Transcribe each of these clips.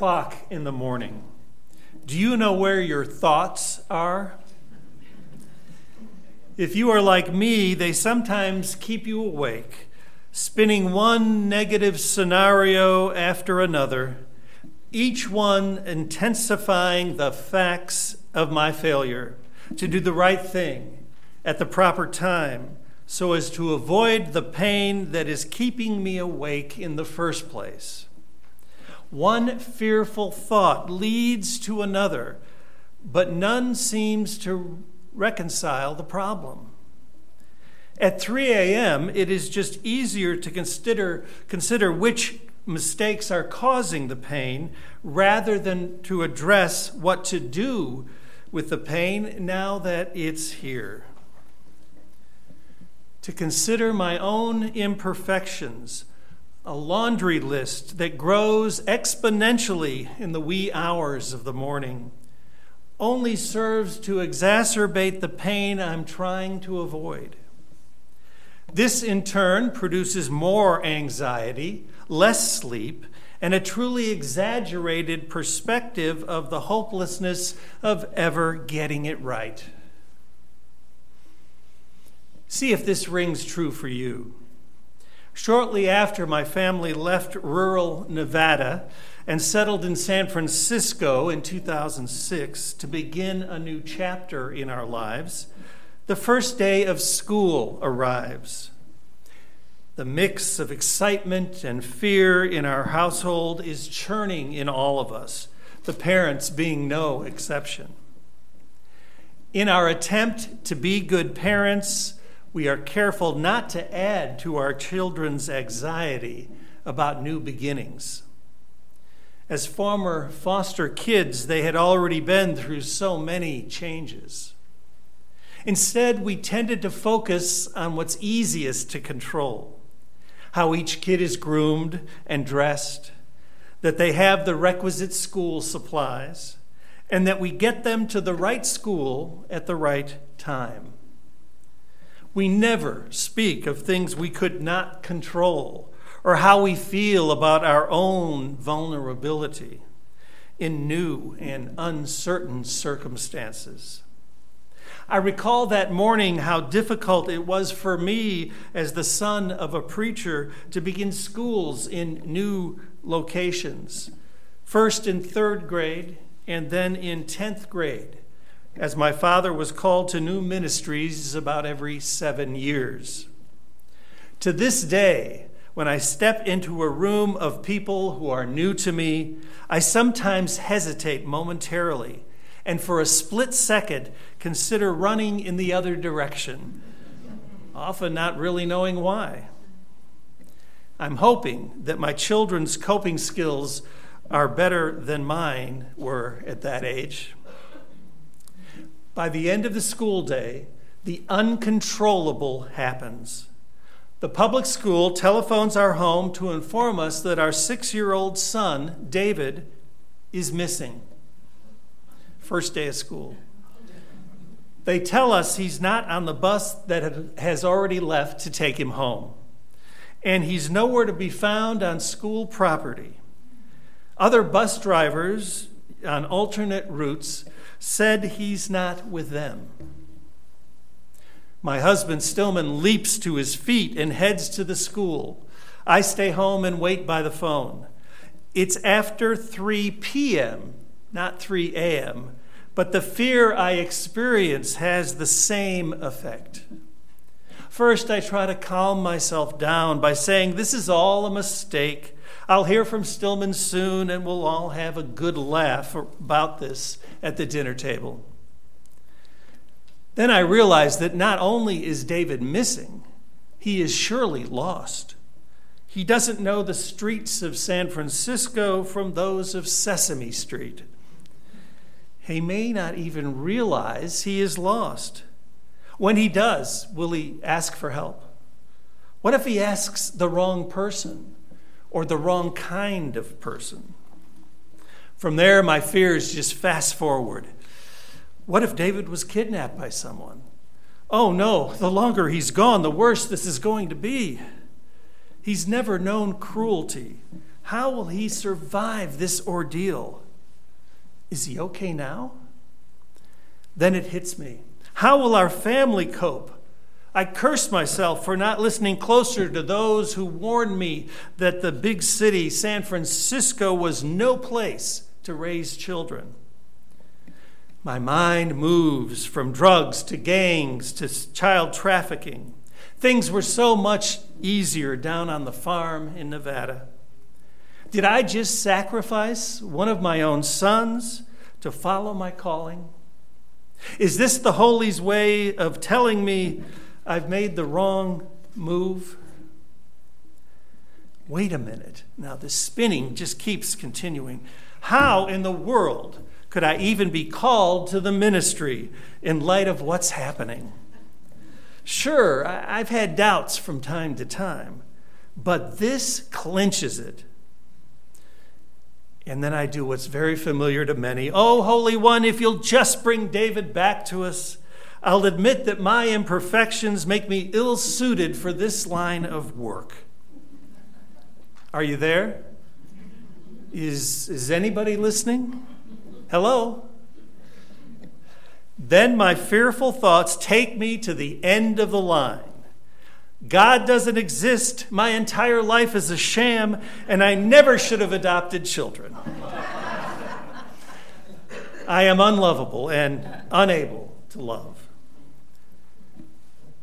o'clock in the morning. Do you know where your thoughts are? If you are like me, they sometimes keep you awake, spinning one negative scenario after another, each one intensifying the facts of my failure to do the right thing at the proper time so as to avoid the pain that is keeping me awake in the first place. One fearful thought leads to another, but none seems to reconcile the problem. At 3 a.m., it is just easier to consider, consider which mistakes are causing the pain rather than to address what to do with the pain now that it's here. To consider my own imperfections a laundry list that grows exponentially in the wee hours of the morning only serves to exacerbate the pain I'm trying to avoid. This, in turn, produces more anxiety, less sleep, and a truly exaggerated perspective of the hopelessness of ever getting it right. See if this rings true for you. Shortly after my family left rural Nevada and settled in San Francisco in 2006 to begin a new chapter in our lives, the first day of school arrives. The mix of excitement and fear in our household is churning in all of us, the parents being no exception. In our attempt to be good parents, we are careful not to add to our children's anxiety about new beginnings. As former foster kids, they had already been through so many changes. Instead, we tended to focus on what's easiest to control how each kid is groomed and dressed, that they have the requisite school supplies, and that we get them to the right school at the right time. We never speak of things we could not control or how we feel about our own vulnerability in new and uncertain circumstances. I recall that morning how difficult it was for me, as the son of a preacher, to begin schools in new locations. First in third grade, and then in 10th grade as my father was called to new ministries about every seven years. To this day, when I step into a room of people who are new to me, I sometimes hesitate momentarily and for a split second consider running in the other direction, often not really knowing why. I'm hoping that my children's coping skills are better than mine were at that age. By the end of the school day, the uncontrollable happens. The public school telephones our home to inform us that our six year old son, David, is missing. First day of school. They tell us he's not on the bus that has already left to take him home, and he's nowhere to be found on school property. Other bus drivers on alternate routes said he's not with them. My husband Stillman leaps to his feet and heads to the school. I stay home and wait by the phone. It's after 3 p.m., not 3 a.m., but the fear I experience has the same effect. First, I try to calm myself down by saying, This is all a mistake. I'll hear from Stillman soon, and we'll all have a good laugh about this at the dinner table. Then I realized that not only is David missing, he is surely lost. He doesn't know the streets of San Francisco from those of Sesame Street. He may not even realize he is lost. When he does, will he ask for help? What if he asks the wrong person? or the wrong kind of person. From there, my fears just fast forward. What if David was kidnapped by someone? Oh no, the longer he's gone, the worse this is going to be. He's never known cruelty. How will he survive this ordeal? Is he okay now? Then it hits me. How will our family cope? I curse myself for not listening closer to those who warned me that the big city, San Francisco, was no place to raise children. My mind moves from drugs to gangs to child trafficking. Things were so much easier down on the farm in Nevada. Did I just sacrifice one of my own sons to follow my calling? Is this the Holy's way of telling me I've made the wrong move? Wait a minute. Now, the spinning just keeps continuing. How in the world could I even be called to the ministry in light of what's happening? Sure, I've had doubts from time to time, but this clinches it. And then I do what's very familiar to many. Oh, Holy One, if you'll just bring David back to us, I'll admit that my imperfections make me ill suited for this line of work. Are you there? Is, is anybody listening? Hello? Then my fearful thoughts take me to the end of the line. God doesn't exist. My entire life is a sham, and I never should have adopted children. I am unlovable and unable to love.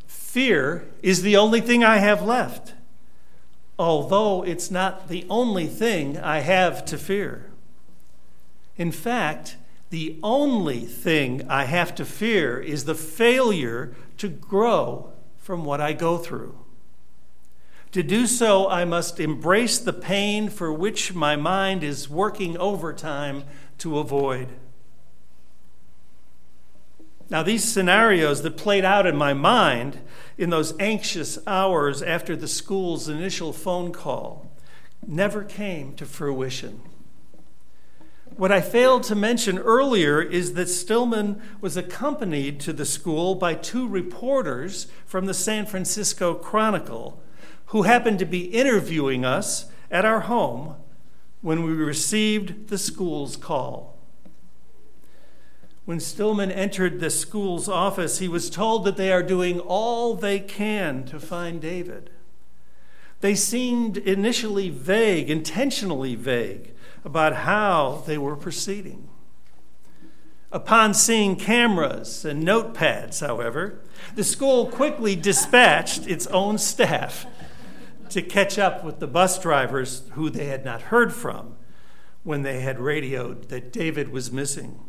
Fear is the only thing I have left, although it's not the only thing I have to fear. In fact, the only thing I have to fear is the failure to grow from what I go through. To do so, I must embrace the pain for which my mind is working overtime to avoid. Now, these scenarios that played out in my mind in those anxious hours after the school's initial phone call never came to fruition. What I failed to mention earlier is that Stillman was accompanied to the school by two reporters from the San Francisco Chronicle who happened to be interviewing us at our home when we received the school's call. When Stillman entered the school's office, he was told that they are doing all they can to find David. They seemed initially vague, intentionally vague about how they were proceeding. Upon seeing cameras and notepads, however, the school quickly dispatched its own staff to catch up with the bus drivers who they had not heard from when they had radioed that David was missing.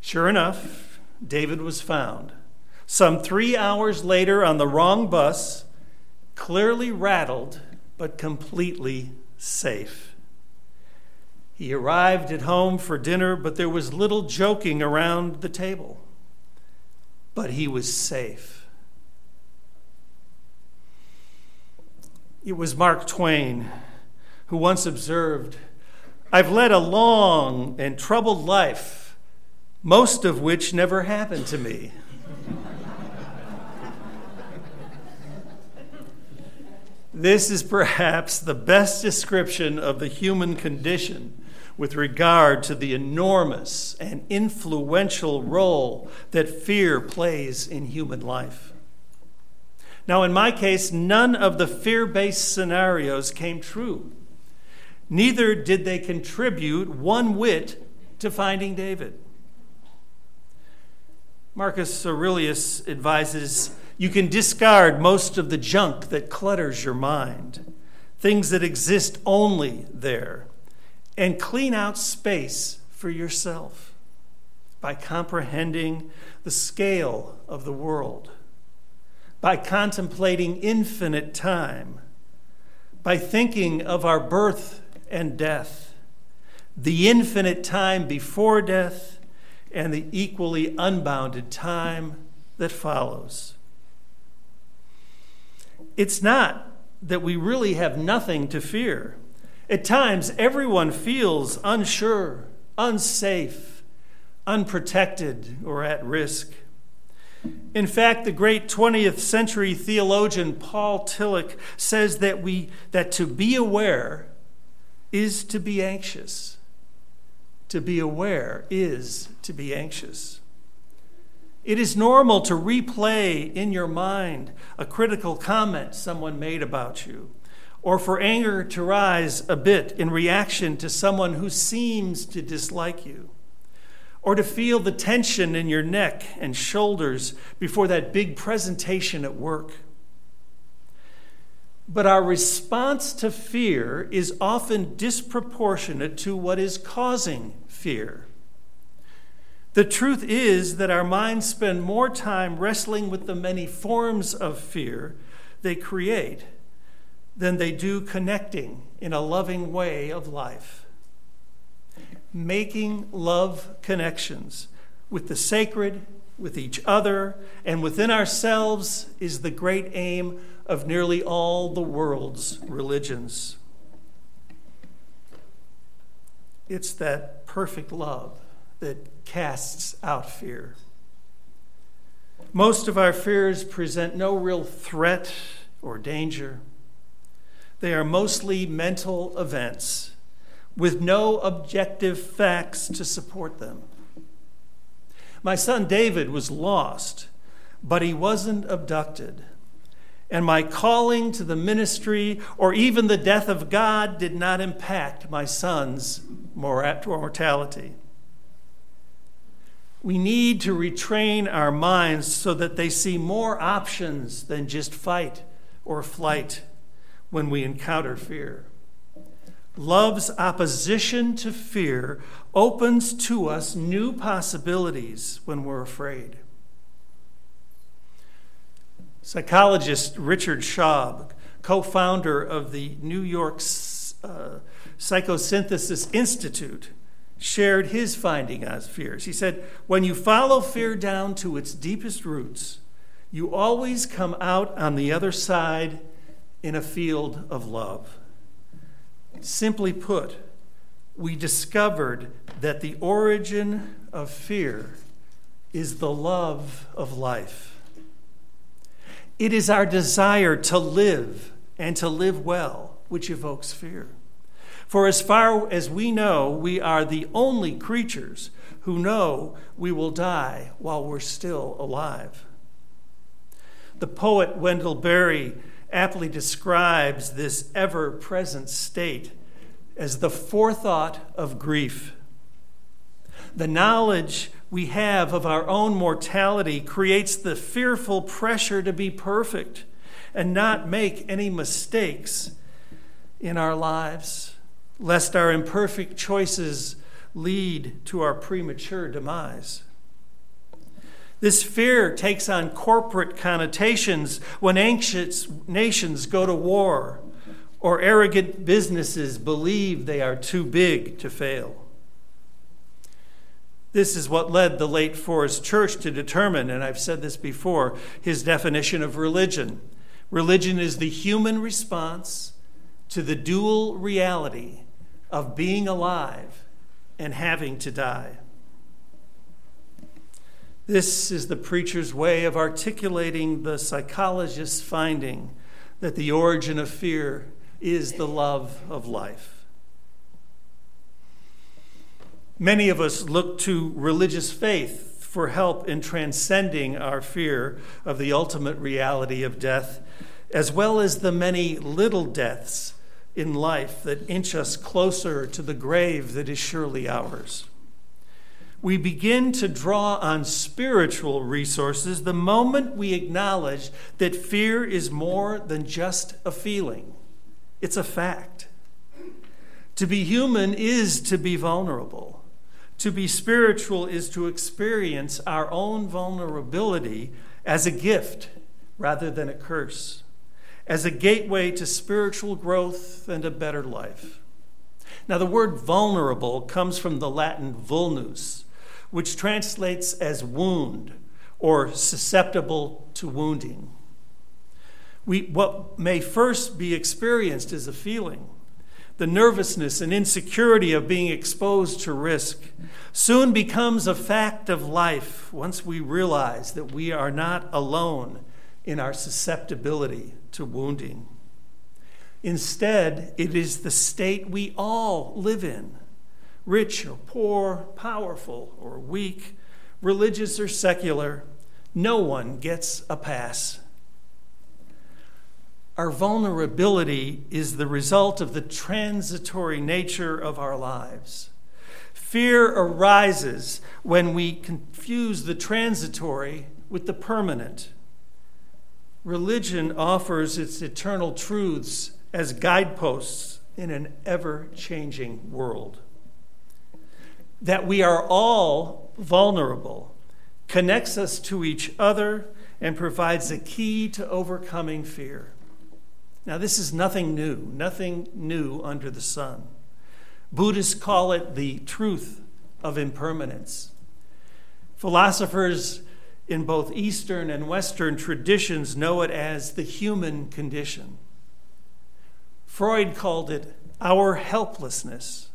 Sure enough, David was found. Some three hours later, on the wrong bus, clearly rattled, but completely safe. He arrived at home for dinner, but there was little joking around the table. But he was safe. It was Mark Twain who once observed I've led a long and troubled life, most of which never happened to me. this is perhaps the best description of the human condition with regard to the enormous and influential role that fear plays in human life. Now, in my case, none of the fear based scenarios came true. Neither did they contribute one whit to finding David. Marcus Aurelius advises you can discard most of the junk that clutters your mind, things that exist only there and clean out space for yourself by comprehending the scale of the world, by contemplating infinite time, by thinking of our birth and death, the infinite time before death, and the equally unbounded time that follows. It's not that we really have nothing to fear. At times, everyone feels unsure, unsafe, unprotected, or at risk. In fact, the great 20th century theologian Paul Tillich says that, we, that to be aware is to be anxious. To be aware is to be anxious. It is normal to replay in your mind a critical comment someone made about you, or for anger to rise a bit in reaction to someone who seems to dislike you, or to feel the tension in your neck and shoulders before that big presentation at work. But our response to fear is often disproportionate to what is causing fear. The truth is that our minds spend more time wrestling with the many forms of fear they create than they do connecting in a loving way of life. Making love connections with the sacred, with each other, and within ourselves is the great aim of nearly all the world's religions. It's that perfect love that casts out fear. Most of our fears present no real threat or danger. They are mostly mental events with no objective facts to support them. My son David was lost, but he wasn't abducted. And my calling to the ministry or even the death of God did not impact my son's mortality. We need to retrain our minds so that they see more options than just fight or flight when we encounter fear. Love's opposition to fear opens to us new possibilities when we're afraid. Psychologist Richard Schaub, co founder of the New York uh, Psychosynthesis Institute, shared his finding on fears. He said, When you follow fear down to its deepest roots, you always come out on the other side in a field of love. Simply put, we discovered that the origin of fear is the love of life. It is our desire to live and to live well, which evokes fear. For as far as we know, we are the only creatures who know we will die while we're still alive. The poet Wendell Berry aptly describes this ever present state as the forethought of grief. The knowledge we have of our own mortality creates the fearful pressure to be perfect and not make any mistakes in our lives lest our imperfect choices lead to our premature demise. This fear takes on corporate connotations when anxious nations go to war or arrogant businesses believe they are too big to fail. This is what led the late Forrest Church to determine, and I've said this before, his definition of religion. Religion is the human response to the dual reality of being alive and having to die. This is the preacher's way of articulating the psychologist's finding that the origin of fear is the love of life. Many of us look to religious faith for help in transcending our fear of the ultimate reality of death, as well as the many little deaths in life that inch us closer to the grave that is surely ours. We begin to draw on spiritual resources the moment we acknowledge that fear is more than just a feeling, it's a fact. To be human is to be vulnerable. To be spiritual is to experience our own vulnerability as a gift rather than a curse as a gateway to spiritual growth and a better life. Now, the word vulnerable comes from the Latin vulnus, which translates as wound or susceptible to wounding. We, what may first be experienced is a feeling, the nervousness and insecurity of being exposed to risk, soon becomes a fact of life once we realize that we are not alone in our susceptibility to wounding. Instead, it is the state we all live in rich or poor, powerful or weak, religious or secular. No one gets a pass. Our vulnerability is the result of the transitory nature of our lives. Fear arises when we confuse the transitory with the permanent. Religion offers its eternal truths as guideposts in an ever changing world. That we are all vulnerable connects us to each other and provides a key to overcoming fear. Now, this is nothing new, nothing new under the sun. Buddhists call it the truth of impermanence. Philosophers in both Eastern and Western traditions know it as the human condition. Freud called it our helplessness.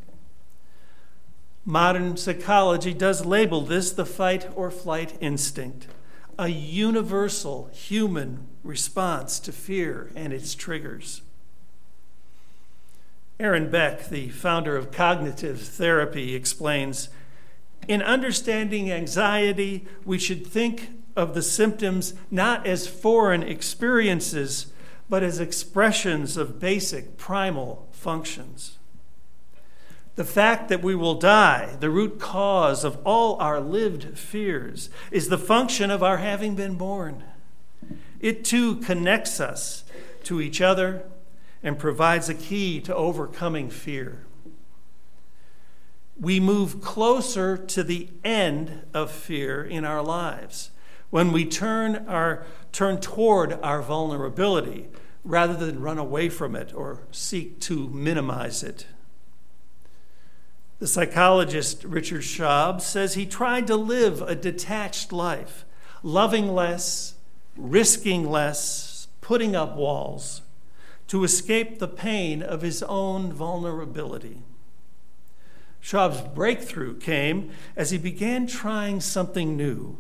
Modern psychology does label this the fight or flight instinct a universal human response to fear and its triggers. Aaron Beck, the founder of cognitive therapy, explains In understanding anxiety, we should think of the symptoms not as foreign experiences, but as expressions of basic primal functions. The fact that we will die, the root cause of all our lived fears, is the function of our having been born. It too connects us to each other and provides a key to overcoming fear. We move closer to the end of fear in our lives when we turn, our, turn toward our vulnerability rather than run away from it or seek to minimize it. The psychologist Richard Schaub says he tried to live a detached life, loving less, risking less, putting up walls, to escape the pain of his own vulnerability. Schaub's breakthrough came as he began trying something new.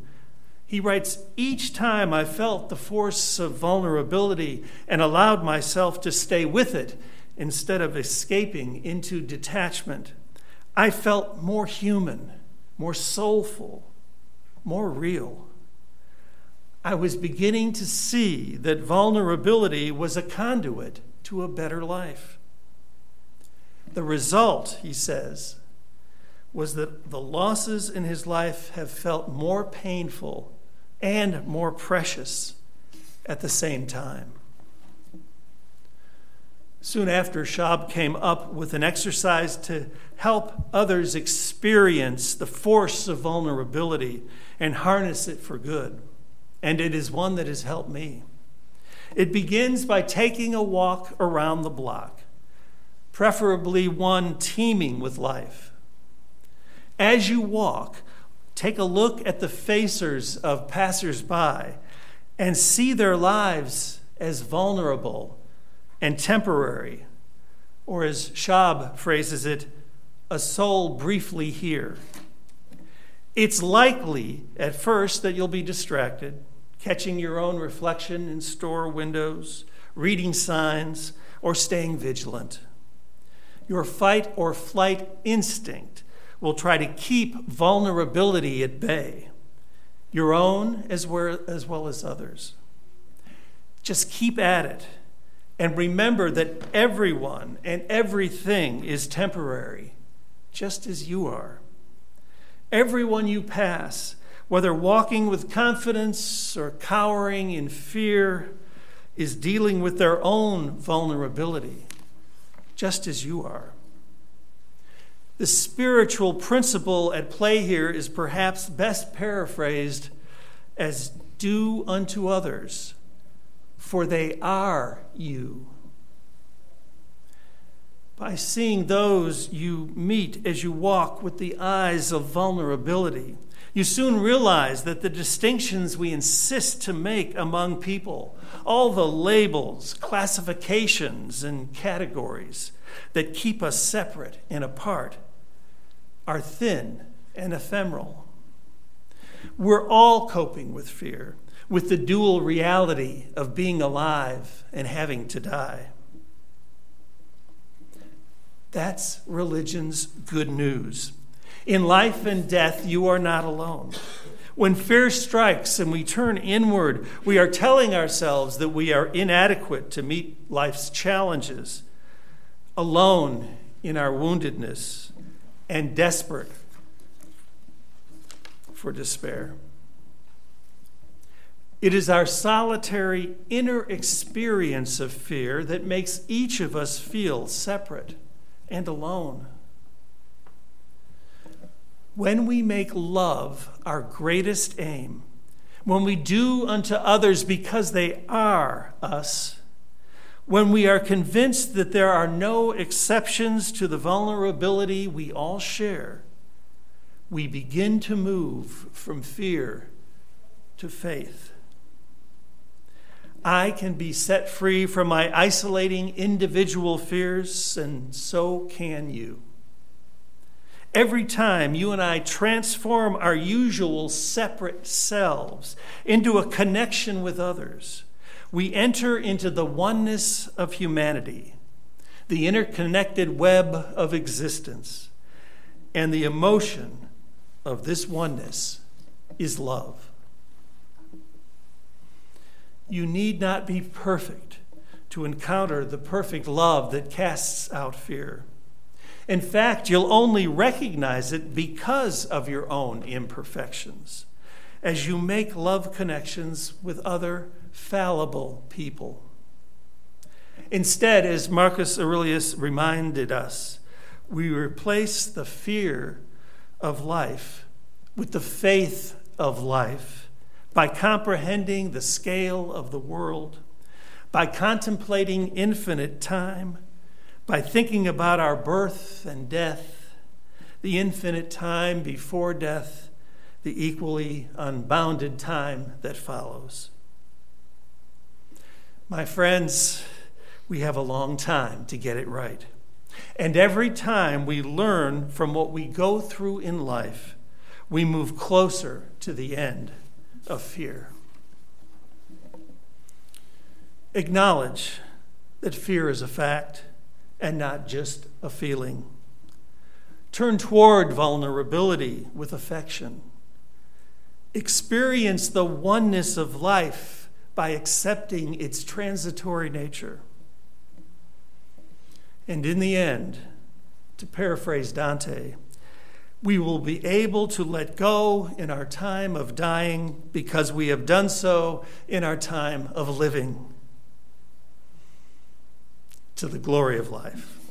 He writes, Each time I felt the force of vulnerability and allowed myself to stay with it instead of escaping into detachment, I felt more human, more soulful, more real. I was beginning to see that vulnerability was a conduit to a better life. The result, he says, was that the losses in his life have felt more painful and more precious at the same time. Soon after, Schaub came up with an exercise to help others experience the force of vulnerability and harness it for good. And it is one that has helped me. It begins by taking a walk around the block, preferably one teeming with life. As you walk, take a look at the facers of passersby and see their lives as vulnerable and temporary, or as Schaub phrases it, a soul briefly here. It's likely at first that you'll be distracted, catching your own reflection in store windows, reading signs, or staying vigilant. Your fight or flight instinct will try to keep vulnerability at bay, your own as well as, well as others. Just keep at it and remember that everyone and everything is temporary, just as you are. Everyone you pass, whether walking with confidence or cowering in fear, is dealing with their own vulnerability, just as you are. The spiritual principle at play here is perhaps best paraphrased as do unto others for they are you. By seeing those you meet as you walk with the eyes of vulnerability, you soon realize that the distinctions we insist to make among people, all the labels, classifications, and categories, that keep us separate and apart are thin and ephemeral. We're all coping with fear, with the dual reality of being alive and having to die. That's religion's good news. In life and death, you are not alone. When fear strikes and we turn inward, we are telling ourselves that we are inadequate to meet life's challenges, alone in our woundedness, and desperate for despair. It is our solitary inner experience of fear that makes each of us feel separate and alone. When we make love our greatest aim, when we do unto others because they are us, when we are convinced that there are no exceptions to the vulnerability we all share, we begin to move from fear to faith. I can be set free from my isolating individual fears, and so can you. Every time you and I transform our usual separate selves into a connection with others, we enter into the oneness of humanity, the interconnected web of existence, and the emotion of this oneness is love. You need not be perfect to encounter the perfect love that casts out fear. In fact, you'll only recognize it because of your own imperfections as you make love connections with other fallible people. Instead, as Marcus Aurelius reminded us, we replace the fear of life with the faith of life by comprehending the scale of the world, by contemplating infinite time, by thinking about our birth and death, the infinite time before death, the equally unbounded time that follows. My friends, we have a long time to get it right. And every time we learn from what we go through in life, we move closer to the end of fear. Acknowledge that fear is a fact and not just a feeling. Turn toward vulnerability with affection. Experience the oneness of life by accepting its transitory nature. And in the end, to paraphrase Dante, we will be able to let go in our time of dying because we have done so in our time of living to the glory of life.